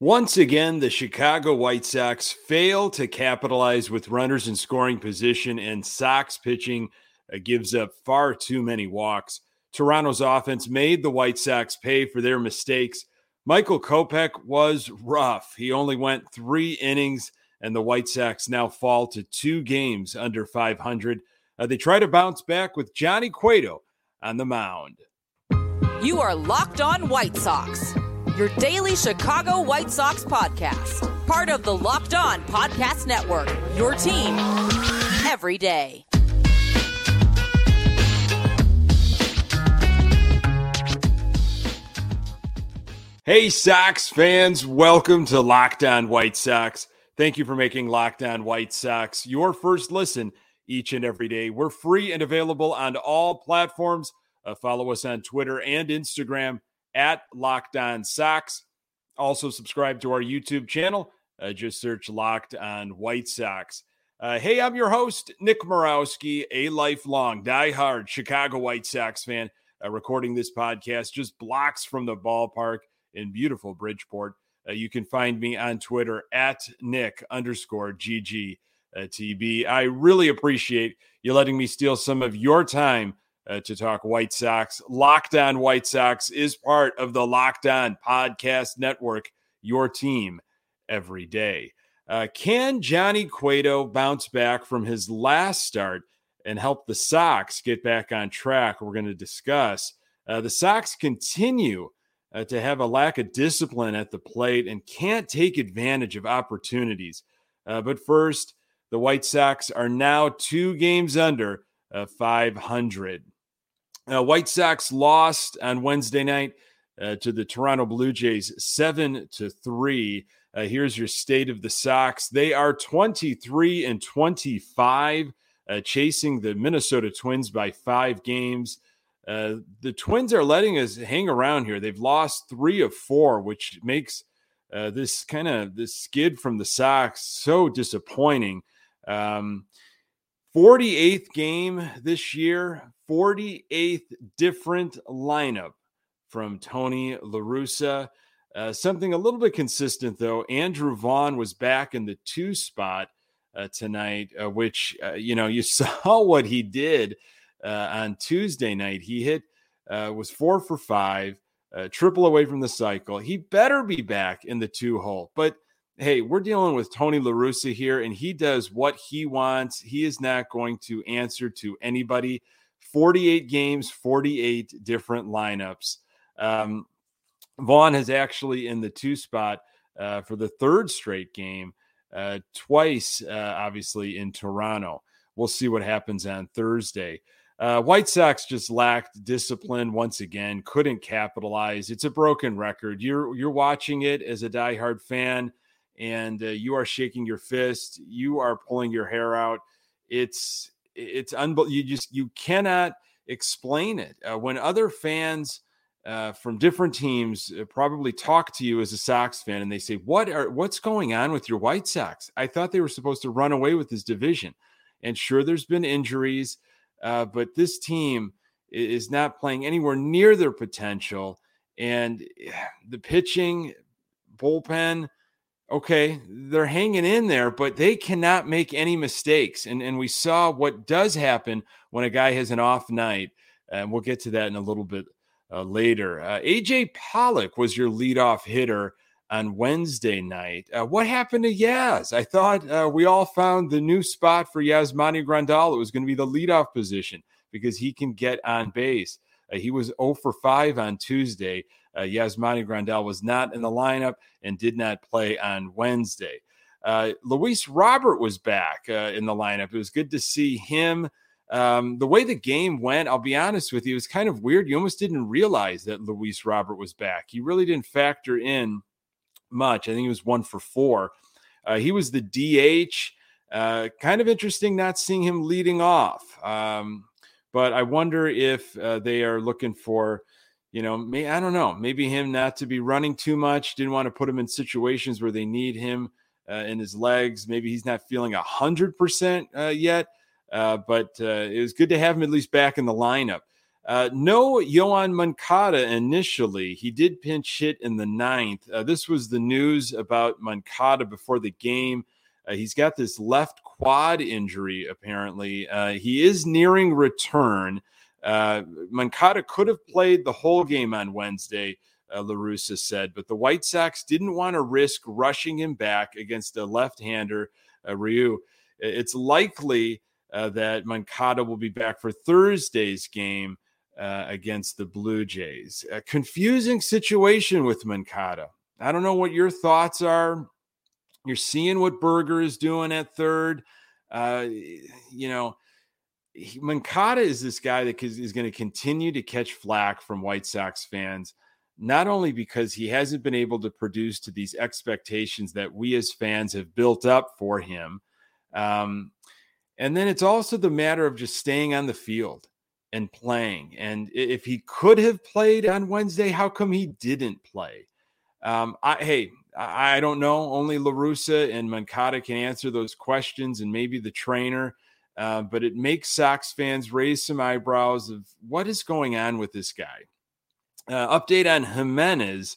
Once again, the Chicago White Sox fail to capitalize with runners in scoring position, and Sox pitching uh, gives up far too many walks. Toronto's offense made the White Sox pay for their mistakes. Michael Kopech was rough. He only went three innings, and the White Sox now fall to two games under 500. Uh, they try to bounce back with Johnny Cueto on the mound. You are Locked On White Sox your daily Chicago White Sox podcast. Part of the Locked On Podcast Network, your team every day. Hey, Sox fans, welcome to Locked On White Sox. Thank you for making Locked On White Sox your first listen each and every day. We're free and available on all platforms. Uh, follow us on Twitter and Instagram at Locked On Sox. Also, subscribe to our YouTube channel. Uh, just search Locked On White Sox. Uh, hey, I'm your host, Nick Morawski, a lifelong die-hard Chicago White Sox fan, uh, recording this podcast just blocks from the ballpark in beautiful Bridgeport. Uh, you can find me on Twitter at Nick underscore GG. Uh, TB. I really appreciate you letting me steal some of your time uh, to talk White Sox. Locked On White Sox is part of the Locked On Podcast Network, your team every day. Uh, can Johnny Cueto bounce back from his last start and help the Sox get back on track? We're going to discuss. Uh, the Sox continue uh, to have a lack of discipline at the plate and can't take advantage of opportunities. Uh, but first, the White Sox are now two games under uh, 500. Uh, White Sox lost on Wednesday night uh, to the Toronto Blue Jays, seven to three. Uh, here's your state of the Sox. They are 23 and 25, uh, chasing the Minnesota Twins by five games. Uh, the Twins are letting us hang around here. They've lost three of four, which makes uh, this kind of this skid from the Sox so disappointing. Um, 48th game this year, 48th different lineup from Tony LaRussa. Uh, something a little bit consistent, though. Andrew Vaughn was back in the two spot uh, tonight, uh, which, uh, you know, you saw what he did uh, on Tuesday night. He hit, uh, was four for five, triple away from the cycle. He better be back in the two hole. But hey, we're dealing with Tony LaRussa here, and he does what he wants. He is not going to answer to anybody. 48 games, 48 different lineups. Um, Vaughn has actually in the two spot uh, for the third straight game, uh, twice, uh, obviously, in Toronto. We'll see what happens on Thursday. Uh, White Sox just lacked discipline once again, couldn't capitalize. It's a broken record. You're you're watching it as a diehard fan and uh, you are shaking your fist, you are pulling your hair out. It's it's unbelievable. You just you cannot explain it. Uh, when other fans uh, from different teams uh, probably talk to you as a Sox fan, and they say, "What are what's going on with your White Sox? I thought they were supposed to run away with this division." And sure, there's been injuries, uh, but this team is not playing anywhere near their potential. And the pitching bullpen okay, they're hanging in there, but they cannot make any mistakes. And, and we saw what does happen when a guy has an off night. And we'll get to that in a little bit uh, later. Uh, AJ Pollock was your leadoff hitter on Wednesday night. Uh, what happened to Yaz? I thought uh, we all found the new spot for Yasmani Grandal. It was going to be the leadoff position because he can get on base. Uh, he was 0 for 5 on Tuesday. Uh, Yasmani Grandal was not in the lineup and did not play on Wednesday. Uh, Luis Robert was back uh, in the lineup. It was good to see him. Um, the way the game went, I'll be honest with you, it was kind of weird. You almost didn't realize that Luis Robert was back. He really didn't factor in much. I think he was one for four. Uh, he was the DH. Uh, kind of interesting not seeing him leading off. Um, but I wonder if uh, they are looking for you know, may, I don't know, maybe him not to be running too much, didn't want to put him in situations where they need him uh, in his legs. Maybe he's not feeling a hundred percent uh, yet, uh, but uh, it was good to have him at least back in the lineup. Uh, no Yoan Moncada initially. He did pinch hit in the ninth. Uh, this was the news about Moncada before the game. He's got this left quad injury, apparently. He is nearing return. Uh, Moncada could have played the whole game on Wednesday, uh, LaRussa said, but the White Sox didn't want to risk rushing him back against a left hander, uh, Ryu. It's likely uh, that Moncada will be back for Thursday's game uh, against the Blue Jays. A confusing situation with Moncada. I don't know what your thoughts are. You're seeing what Burger is doing at third. Uh, you know, he, Moncada is this guy that is going to continue to catch flack from White Sox fans, not only because he hasn't been able to produce to these expectations that we as fans have built up for him. Um, and then it's also the matter of just staying on the field and playing. And if he could have played on Wednesday, how come he didn't play? Um, I, hey, I, don't know. Only LaRussa and Moncada can answer those questions, and maybe the trainer. Uh, but it makes Sox fans raise some eyebrows of what is going on with this guy. Uh, update on Jimenez.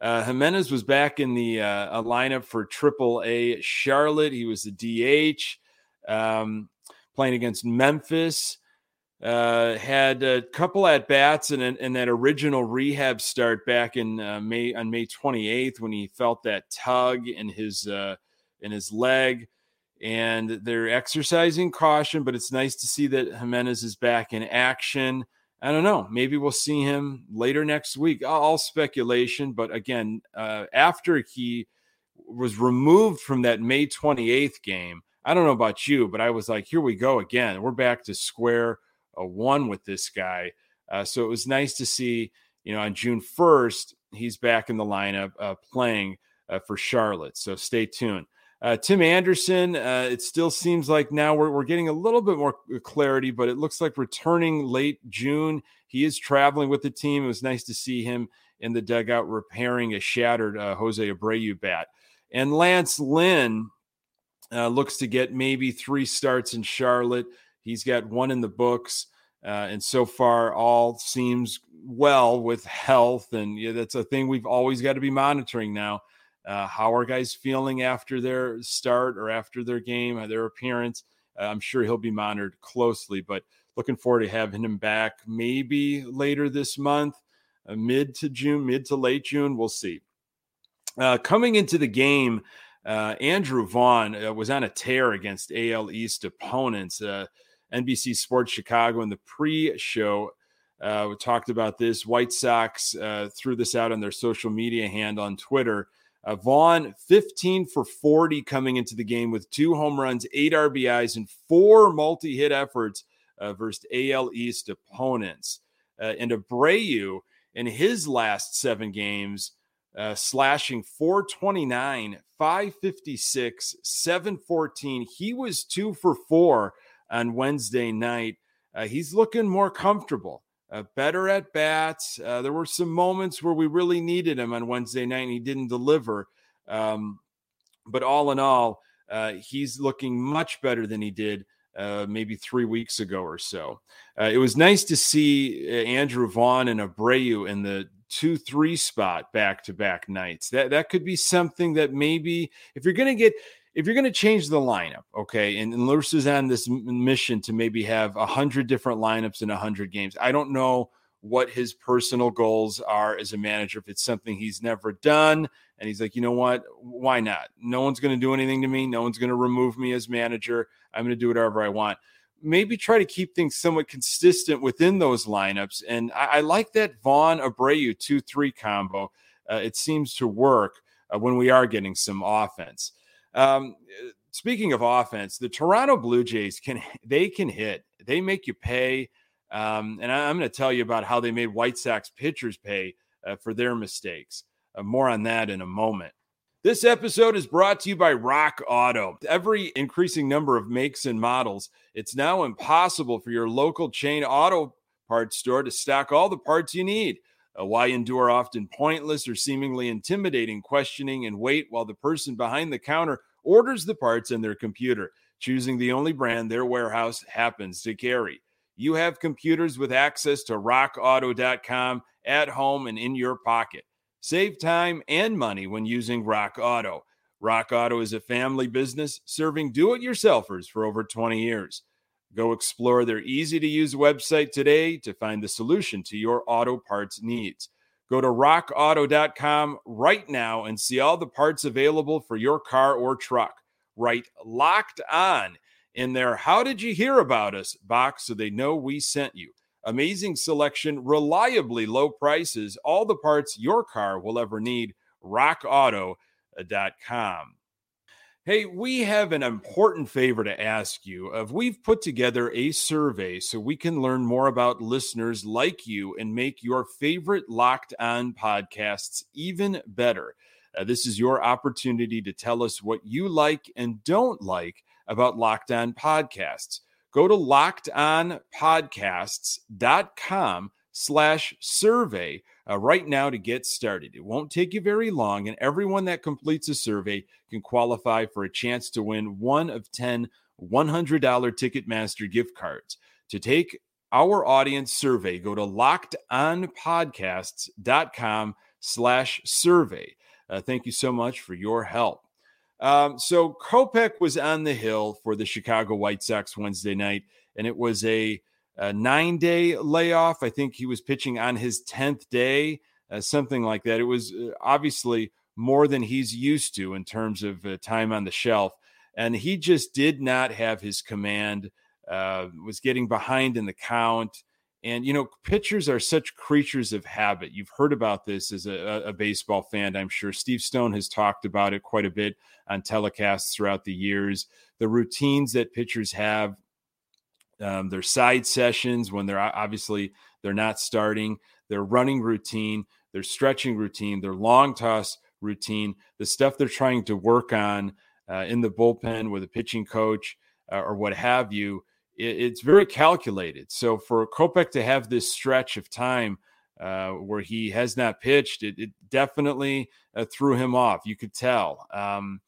Uh, Jimenez was back in the uh, lineup for Triple A Charlotte. He was the DH um, playing against Memphis. Uh, had a couple at bats and, and that original rehab start back in May on May 28th when he felt that tug in his in his leg, and they're exercising caution. But it's nice to see that Jimenez is back in action. I don't know. Maybe we'll see him later next week. All speculation, but again, uh, after he was removed from that May 28th game, I don't know about you, but I was like, here we go again. We're back to square a one with this guy. Uh, so it was nice to see, you know, on June 1st, he's back in the lineup uh, playing uh, for Charlotte. So stay tuned. Uh, Tim Anderson, uh, it still seems like now we're, we're getting a little bit more clarity, but it looks like returning late June. He is traveling with the team. It was nice to see him in the dugout repairing a shattered uh, Jose Abreu bat. And Lance Lynn looks to get maybe three starts in Charlotte. He's got one in the books. Uh, and so far, all seems well with health. And yeah, that's a thing we've always got to be monitoring now. Uh, how are guys feeling after their start or after their game, uh, their appearance? Uh, I'm sure he'll be monitored closely, but looking forward to having him back maybe later this month, uh, mid to June, mid to late June. We'll see. Uh, coming into the game, Andrew Vaughn was on a tear against AL East opponents. NBC Sports Chicago in the pre-show. Uh, we talked about this. White Sox uh, threw this out on their social media hand on Twitter. Uh, Vaughn, 15 for 40 coming into the game with two home runs, eight RBIs, and four multi hit efforts uh, versus AL East opponents. Uh, and Abreu, in his last seven games, uh, slashing 429, 556, 714. He was two for four on Wednesday night. Uh, he's looking more comfortable, uh, better at bats. Uh, there were some moments where we really needed him on Wednesday night and he didn't deliver. Um, but all in all, uh, he's looking much better than he did uh, maybe three weeks ago or so. Uh, it was nice to see Andrew Vaughn and Abreu in the two three spot back to back nights. That that could be something that maybe if you're going to get if you're going to change the lineup, okay, and, and Lewis is on this mission to maybe have a hundred different lineups in a hundred games. I don't know what his personal goals are as a manager. If it's something he's never done, and he's like, you know what, why not? No one's going to do anything to me. No one's going to remove me as manager. I'm going to do whatever I want. Maybe try to keep things somewhat consistent within those lineups. And I, I like that Vaughn Abreu two three combo. Uh, it seems to work uh, when we are getting some offense. Um, speaking of offense, the Toronto Blue Jays can they can hit. They make you pay. Um, and I, am going to tell you about how they made White Sox pitchers pay uh, for their mistakes. Uh, more on that in a moment. This episode is brought to you by Rock Auto. Every increasing number of makes and models, it's now impossible for your local chain auto parts store to stock all the parts you need. Uh, why endure often pointless or seemingly intimidating questioning and wait while the person behind the counter orders the parts in their computer, choosing the only brand their warehouse happens to carry? you have computers with access to rockauto.com at home and in your pocket. Save time and money when using Rock Auto. Rock Auto is a family business serving do it yourselfers for over 20 years. Go explore their easy to use website today to find the solution to your auto parts needs. Go to rockauto.com right now and see all the parts available for your car or truck. Write locked on in their How Did You Hear About Us box so they know we sent you. Amazing selection, reliably low prices, all the parts your car will ever need. RockAuto.com. Hey, we have an important favor to ask you. Of we've put together a survey so we can learn more about listeners like you and make your favorite locked on podcasts even better. Uh, this is your opportunity to tell us what you like and don't like about locked on podcasts. Go to lockedonpodcasts.com slash survey uh, right now to get started. It won't take you very long, and everyone that completes a survey can qualify for a chance to win one of 10 $100 Ticketmaster gift cards. To take our audience survey, go to lockedonpodcasts.com slash survey. Uh, thank you so much for your help. Um, so Kopech was on the hill for the Chicago White Sox Wednesday night, and it was a a nine day layoff. I think he was pitching on his 10th day, uh, something like that. It was uh, obviously more than he's used to in terms of uh, time on the shelf. And he just did not have his command, uh, was getting behind in the count. And, you know, pitchers are such creatures of habit. You've heard about this as a, a baseball fan, I'm sure. Steve Stone has talked about it quite a bit on telecasts throughout the years. The routines that pitchers have um, their side sessions when they're obviously they're not starting, their running routine, their stretching routine, their long toss routine, the stuff they're trying to work on uh, in the bullpen with a pitching coach uh, or what have you. It, it's very calculated. So for Kopech to have this stretch of time uh, where he has not pitched, it, it definitely uh, threw him off. You could tell. Um,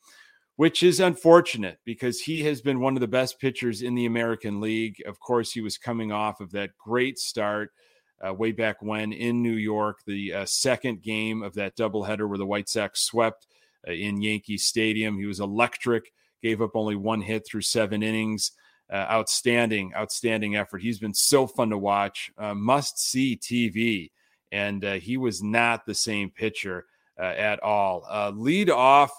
which is unfortunate because he has been one of the best pitchers in the American League. Of course, he was coming off of that great start uh, way back when in New York, the uh, second game of that doubleheader where the White Sox swept uh, in Yankee Stadium. He was electric, gave up only one hit through seven innings. Uh, outstanding, outstanding effort. He's been so fun to watch. Uh, must see TV. And uh, he was not the same pitcher at all. lead off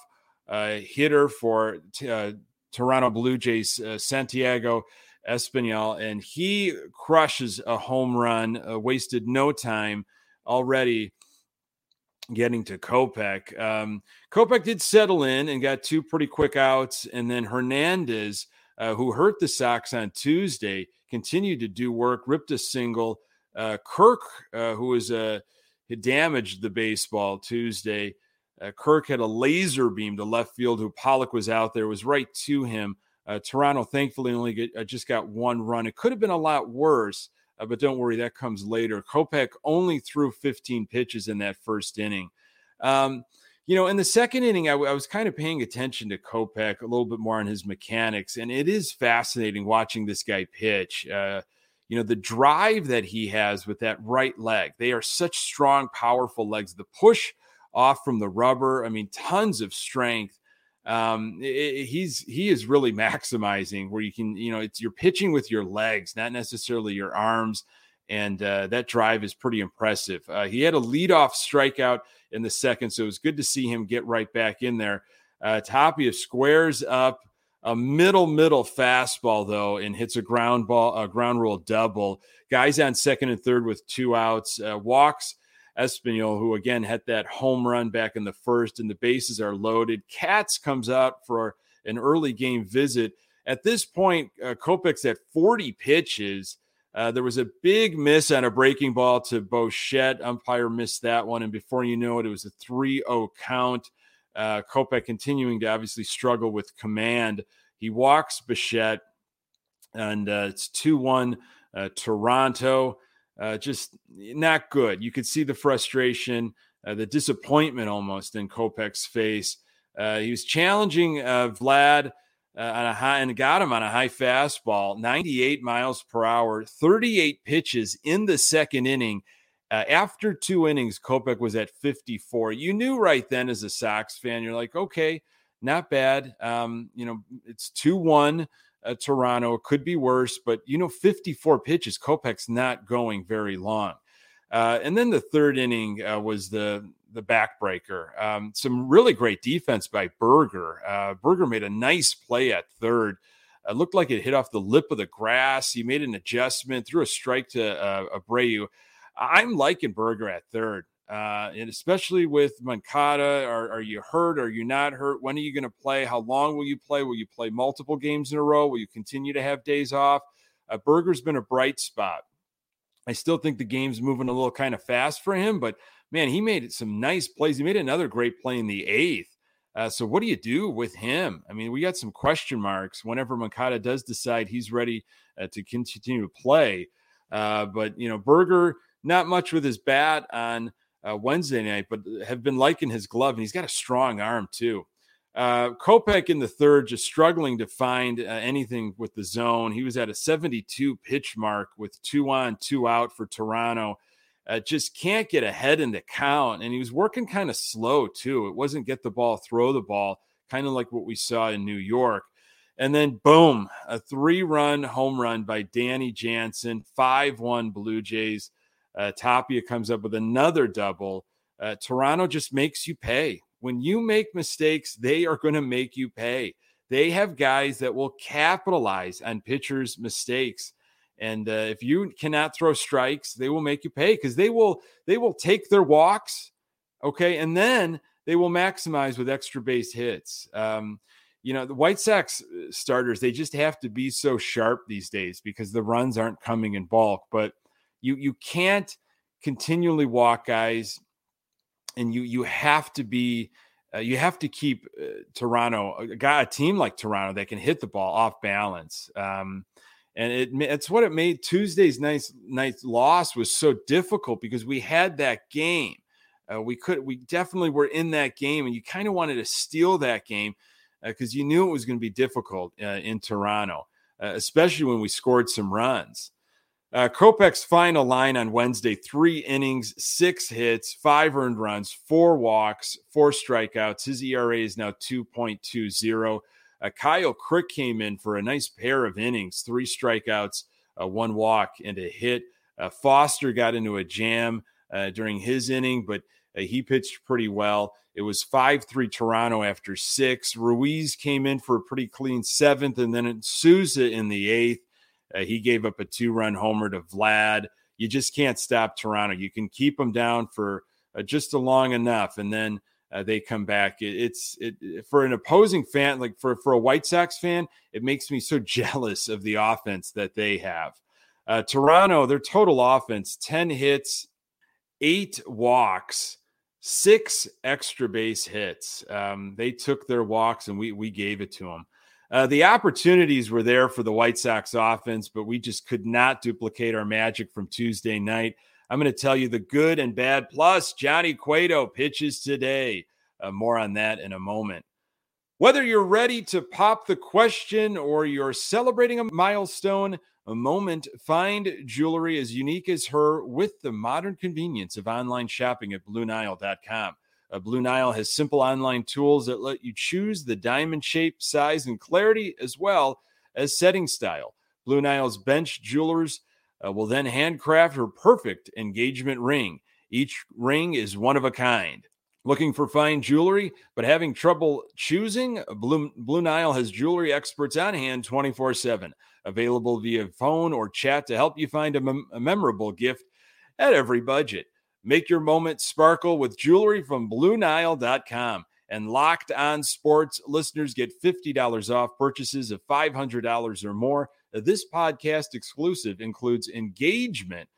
hitter for uh, Toronto Blue Jays, uh, Santiago Espinal, and he crushes a home run, uh, wasted no time already getting to Kopech. Um, Kopech did settle in and got two pretty quick outs, and then Hernandez, uh, who hurt the Sox on Tuesday, continued to do work, ripped a single. Uh, Kirk, uh, who was uh, damaged the baseball Tuesday, uh, Kirk had a laser beam to left field. Who Pollock was out there was right to him. Uh, Toronto thankfully only get, uh, just got one run. It could have been a lot worse, uh, but don't worry, that comes later. Kopech only threw 15 pitches in that first inning. Um, you know, in the second inning, I, w- I was kind of paying attention to Kopech a little bit more on his mechanics, and it is fascinating watching this guy pitch. Uh, you know, the drive that he has with that right leg. They are such strong, powerful legs. The push off from the rubber. I mean, tons of strength. Um, it, he's he is really maximizing where you can, you know, it's you're pitching with your legs, not necessarily your arms, and uh, that drive is pretty impressive. Uh, he had a leadoff strikeout in the second, so it was good to see him get right back in there. Uh, Tapia squares up a middle middle fastball though, and hits a ground ball, a ground rule double. Guys on second and third with two outs, uh, walks Espinal, who again had that home run back in the first, and the bases are loaded. Katz comes out for an early game visit. At this point, uh, Kopech's at 40 pitches. Uh, there was a big miss on a breaking ball to Bichette. Umpire missed that one. And before you know it, it was a 3 0 count. Uh, Kopech continuing to obviously struggle with command. He walks Bichette, and uh, it's 2 1 uh, Toronto uh, just not good. You could see the frustration, uh, the disappointment almost in Kopech's face. Uh, he was challenging uh, Vlad uh, on a high and got him on a high fastball, 98 miles per hour, 38 pitches in the second inning. Uh, after two innings, Kopech was at 54. You knew right then as a Sox fan, you're like, okay, not bad. Um, you know, it's 2 1 uh, Toronto. It could be worse, but, you know, 54 pitches. Kopech's not going very long. Uh, and then the third inning uh, was the the backbreaker. Um, some really great defense by Burger. Uh, Burger made a nice play at third. It looked like it hit off the lip of the grass. He made an adjustment, threw a strike to uh, Abreu. I'm liking Burger at third, uh, and especially with Moncada. Are, are you hurt? Are you not hurt? When are you going to play? How long will you play? Will you play multiple games in a row? Will you continue to have days off? Uh, Burger's been a bright spot. I still think the game's moving a little kind of fast for him, but man, he made some nice plays. He made another great play in the eighth. Uh, so what do you do with him? I mean, we got some question marks whenever Moncada does decide he's ready uh, to continue to play. Uh, but you know, Burger not much with his bat on uh, Wednesday night, but have been liking his glove, and he's got a strong arm too. Uh, Kopech in the third, just struggling to find uh, anything with the zone. He was at a 72 pitch mark with two on, two out for Toronto. Uh, just can't get ahead in the count. And he was working kind of slow too. It wasn't get the ball, throw the ball, kind of like what we saw in New York. And then, boom, a three run home run by Danny Jansen, 5 1 Blue Jays. Uh, Tapia comes up with another double. Uh, Toronto just makes you pay. When you make mistakes, they are going to make you pay. They have guys that will capitalize on pitchers' mistakes. And uh, if you cannot throw strikes, they will make you pay because they will they will take their walks, okay, and then they will maximize with extra base hits. Um, you know, the White Sox uh, starters they just have to be so sharp these days because the runs aren't coming in bulk. But you you can't continually walk guys and you you have to be uh, you have to keep uh, Toronto a guy a team like Toronto that can hit the ball off balance. Um, and it it's what it made Tuesday's nice night loss was so difficult because we had that game. Uh, we could we definitely were in that game, and you kind of wanted to steal that game because uh, you knew it was going to be difficult uh, in Toronto, uh, especially when we scored some runs. Uh, Kopech's final line on Wednesday three innings, six hits, five earned runs, four walks, four strikeouts. His ERA is now 2.20. Uh, Kyle Crick came in for a nice pair of innings, three strikeouts, uh, one walk, and a hit. Uh, Foster got into a jam uh, during his inning, but uh, he pitched pretty well. It was 5 3 Toronto after six. Ruiz came in for a pretty clean seventh, and then Sousa in the eighth. Uh, he gave up a two run homer to Vlad. You just can't stop Toronto. You can keep them down for uh, just a long enough, and then uh, they come back. It, it's it, for an opposing fan, like for for a White Sox fan, it makes me so jealous of the offense that they have. Uh, Toronto, their total offense: ten hits, eight walks, six extra base hits. Um, they took their walks, and we we gave it to them. Uh, the opportunities were there for the White Sox offense, but we just could not duplicate our magic from Tuesday night. I'm going to tell you the good and bad. Plus, Johnny Cueto pitches today. Uh, more on that in a moment. Whether you're ready to pop the question or you're celebrating a milestone, a moment, find jewelry as unique as her with the modern convenience of online shopping at BlueNile.com. Uh, Blue Nile has simple online tools that let you choose the diamond shape, size, and clarity, as well as setting style. Blue Nile's bench jewelers uh, will then handcraft her perfect engagement ring. Each ring is one of a kind. Looking for fine jewelry, but having trouble choosing? Blue, Blue Nile has jewelry experts on hand 24 7, available via phone or chat to help you find a, mem- a memorable gift at every budget. Make your moment sparkle with jewelry from BlueNile.com. And locked on sports listeners get $50 off purchases of $500 or more. This podcast exclusive includes engagement.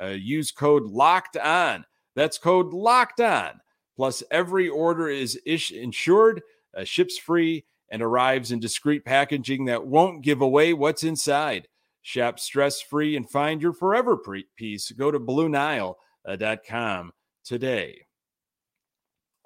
Uh, use code locked on. That's code locked on. Plus, every order is ish insured, uh, ships free, and arrives in discreet packaging that won't give away what's inside. Shop stress free and find your forever piece. Go to Blue Nile com today.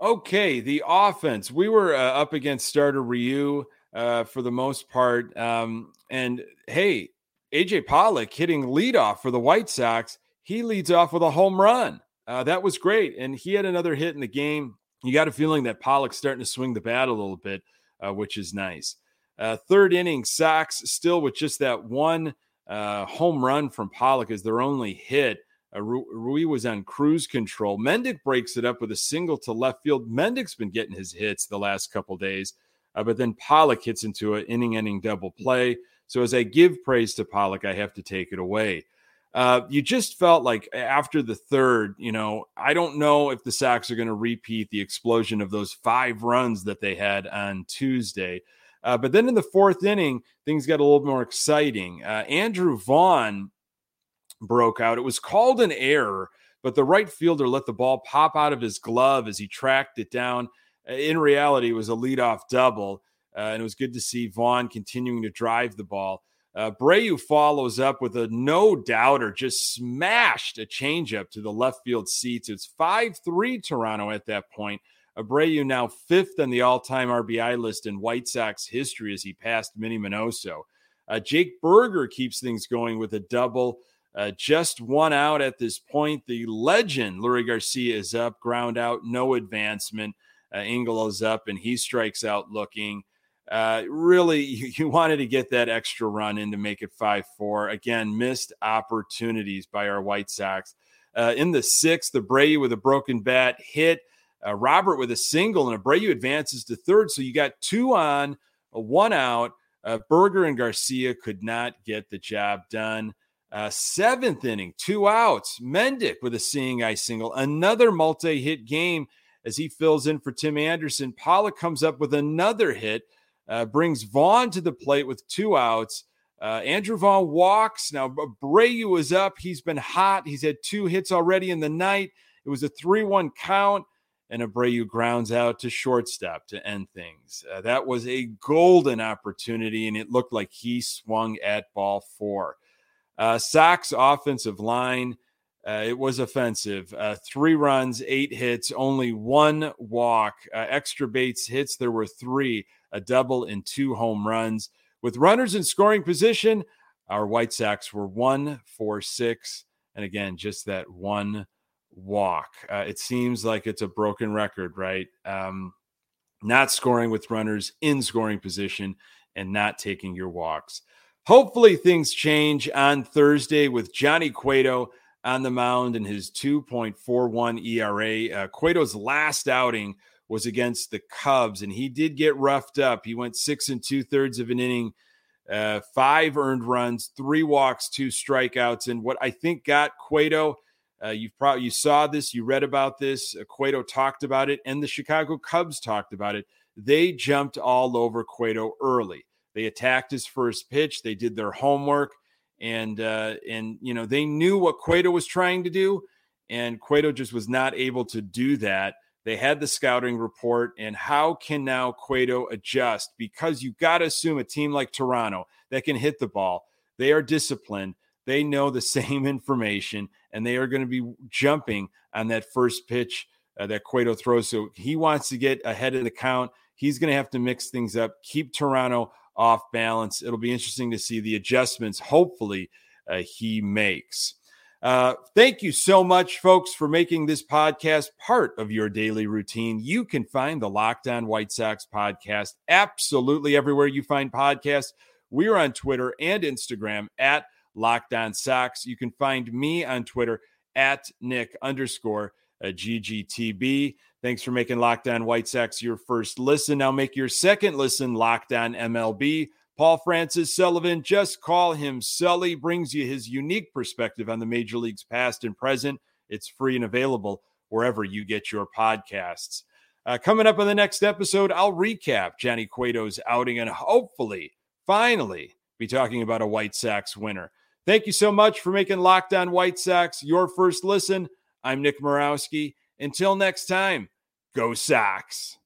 Okay, the offense. We were uh, up against starter Ryu uh, for the most part. Um, and hey, AJ Pollock hitting leadoff for the White Sox. He leads off with a home run. Uh, that was great. And he had another hit in the game. You got a feeling that Pollock's starting to swing the bat a little bit, uh, which is nice. Uh, third inning, Sox still with just that one uh, home run from Pollock as their only hit. Uh, Ryu was on cruise control. Mendick breaks it up with a single to left field. Mendick's been getting his hits the last couple days, uh, but then Pollock hits into an inning-ending double play. So as I give praise to Pollock, I have to take it away. Uh, you just felt like after the third, you know, I don't know if the Sox are going to repeat the explosion of those five runs that they had on Tuesday. Uh, but then in the fourth inning, things got a little more exciting. Uh, Andrew Vaughn broke out. It was called an error, but the right fielder let the ball pop out of his glove as he tracked it down. Uh, in reality, it was a leadoff double, uh, and it was good to see Vaughn continuing to drive the ball. Uh, Abreu follows up with a no doubter, just smashed a changeup to the left field seats. It's 5 3 Toronto at that point. Abreu now fifth on the all time RBI list in White Sox history as he passed Minnie Minoso. Uh, Jake Burger keeps things going with a double. Uh, just one out at this point. The legend, Leury Garcia, is up, ground out, no advancement. Uh, Engel is up, and he strikes out looking. Uh, really, you, you, wanted to get that extra run in to make it 5 4. Again, missed opportunities by our White Sox. Uh, in the sixth, Abreu with a broken bat hit. Uh, Robert with a single, and Abreu advances to third. So you got two on, one out. Uh, Burger and Garcia could not get the job done. Uh, seventh inning, two outs. Mendick with a seeing eye single. Another multi hit game as he fills in for Tim Anderson. Pollock comes up with another hit, uh, brings Vaughn to the plate with two outs. Uh, Andrew Vaughn walks. Now, Abreu is up. He's been hot. He's had two hits already in the night. It was a 3 1 count, and Abreu grounds out to shortstop to end things. Uh, that was a golden opportunity, and it looked like he swung at ball four. Uh, Sox offensive line, uh, it was offensive. Uh, three runs, eight hits, only one walk. Uh, extra base hits, there were three, a double and two home runs. With runners in scoring position, our White Sox were one for six. And again, just that one walk. Uh, it seems like it's a broken record, right? Um, not scoring with runners in scoring position and not taking your walks. Hopefully, things change on Thursday with Johnny Cueto on the mound and his 2.41 ERA. Uh, Cueto's last outing was against the Cubs, and he did get roughed up. He went six and two thirds of an inning, uh, five earned runs, three walks, two strikeouts. And what I think got Cueto, uh, you probably you saw this, you read about this. Uh, Cueto talked about it, and the Chicago Cubs talked about it. They jumped all over Cueto early. They attacked his first pitch. They did their homework, and uh, and you know they knew what Cueto was trying to do, and Cueto just was not able to do that. They had the scouting report, and how can now Cueto adjust? Because you got to assume a team like Toronto that can hit the ball, they are disciplined. They know the same information, and they are going to be jumping on that first pitch uh, that Cueto throws. So he wants to get ahead of the count. He's going to have to mix things up, keep Toronto off balance. It'll be interesting to see the adjustments, hopefully, uh, he makes. Uh, thank you so much, folks, for making this podcast part of your daily routine. You can find the Locked On White Sox podcast absolutely everywhere you find podcasts. We're on Twitter and Instagram at Locked On Sox. You can find me on Twitter at Nick underscore GGTB. Thanks for making Locked On White Sox your first listen. Now make your second listen Locked On MLB. Paul Francis Sullivan, just call him Sully, brings you his unique perspective on the major leagues past and present. It's free and available wherever you get your podcasts. Uh, coming up on the next episode, I'll recap Johnny Cueto's outing and hopefully, finally, be talking about a White Sox winner. Thank you so much for making Locked On White Sox your first listen. I'm Nick Morawski. Until next time, go Sox.